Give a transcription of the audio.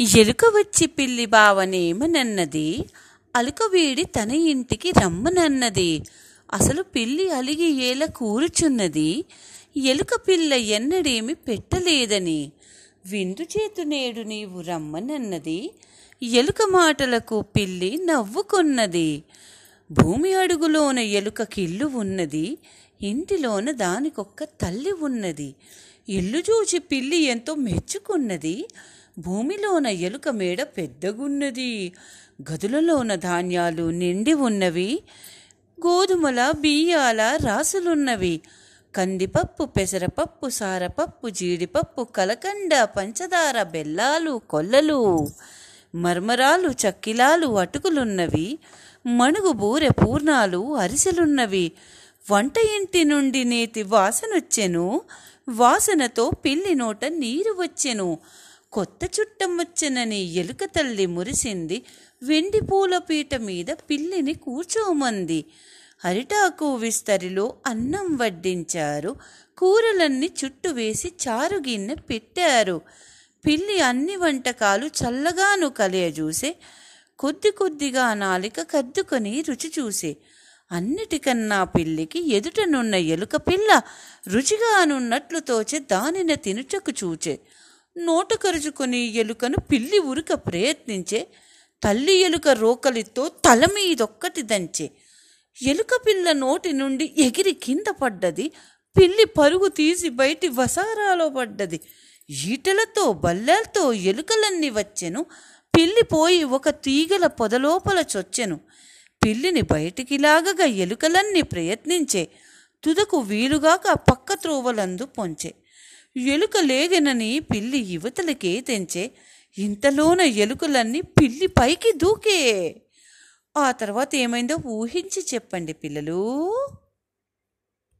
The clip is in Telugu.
ఎలుక వచ్చి పిల్లి బావనేమనన్నది అలుక వీడి తన ఇంటికి రమ్మనన్నది. అసలు పిల్లి అలిగి ఏల కూరుచున్నది ఎలుక పిల్ల ఎన్నడేమి పెట్టలేదని. విందు చేతు నేడు నీవు రమ్మనన్నది ఎలుక మాటలకు పిల్లి నవ్వుకున్నది. భూమి అడుగులోన ఎలుక కిల్లు ఉన్నది ఇంటిలోన దానికొక్క తల్లి ఉన్నది. ఇల్లు చూచి పిల్లి ఎంతో మెచ్చుకున్నది భూమిలోన ఎలుక మేడ పెద్దగున్నది. గదులలోన ధాన్యాలు నిండి ఉన్నవి. గోధుమల బియ్యాల రాసులున్నవి. కందిపప్పు పెసరపప్పు సారపప్పు జీడిపప్పు కలకండ పంచదార బెల్లాలు కొల్లలు మర్మరాలు చక్కిలాలు అటుకులున్నవి. మణుగు బూరె పూర్ణాలు అరిసెలున్నవి. వంట ఇంటి నుండి నేతి వాసనొచ్చెను. వాసనతో పిల్లి నోట నీరు వచ్చెను. కొత్త చుట్టం ఎలుక తల్లి మురిసింది. వెండి పూల పీట మీద పిల్లిని కూర్చోమంది. అరిటాకు విస్తరిలో అన్నం వడ్డించారు. కూరలన్నీ చుట్టు వేసి చారు గిన్నె పెట్టారు. పిల్లి అన్ని వంటకాలు చల్లగాను కలియజూసే కొద్ది కొద్దిగా నాలిక కద్దుకొని రుచి చూసే. అన్నిటికన్నా పిల్లికి ఎదుటనున్న ఎలుక పిల్ల రుచిగానున్నట్లు తోచే దానిని తినుటకు చూచే. నోట కరుచుకొని ఎలుకను పిల్లి ఉరుక ప్రయత్నించే తల్లి ఎలుక రోకలితో తల మీదొక్కటి దంచే. ఎలుక పిల్ల నోటి నుండి ఎగిరి కింద పడ్డది పిల్లి పరుగు తీసి బయటి వసారాలో పడ్డది. ఈటలతో బల్లెలతో ఎలుకలన్నీ వచ్చెను పిల్లి పోయి ఒక తీగల పొదలోపల చొచ్చెను. పిల్లిని బయటికి లాగగా ఎలుకలన్నీ ప్రయత్నించే తుదకు వీలుగాక పక్క త్రోవలందు పొంచే. ఎలుక లేగనని పిల్లి యువతలకే తెంచే ఇంతలోన ఎలుకలన్నీ పిల్లి పైకి దూకే. ఆ తర్వాత ఏమైందో ఊహించి చెప్పండి పిల్లలు.